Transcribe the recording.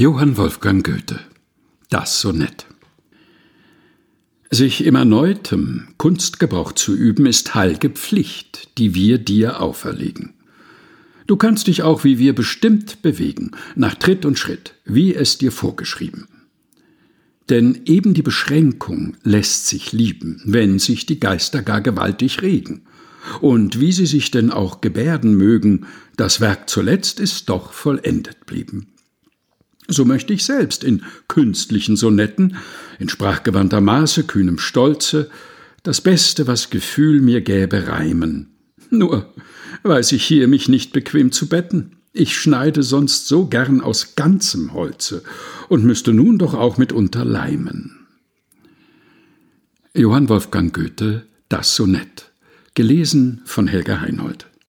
Johann Wolfgang Goethe Das Sonett Sich im erneutem Kunstgebrauch zu üben, ist heilge Pflicht, die wir dir auferlegen. Du kannst dich auch wie wir bestimmt bewegen, nach Tritt und Schritt, wie es dir vorgeschrieben. Denn eben die Beschränkung lässt sich lieben, wenn sich die Geister gar gewaltig regen. Und wie sie sich denn auch gebärden mögen, das Werk zuletzt ist doch vollendet blieben. So möchte ich selbst in künstlichen Sonetten, in sprachgewandter Maße, kühnem Stolze, das Beste, was Gefühl mir gäbe, reimen. Nur weiß ich hier mich nicht bequem zu betten. Ich schneide sonst so gern aus ganzem Holze und müsste nun doch auch mitunter leimen. Johann Wolfgang Goethe Das Sonett gelesen von Helga Heinold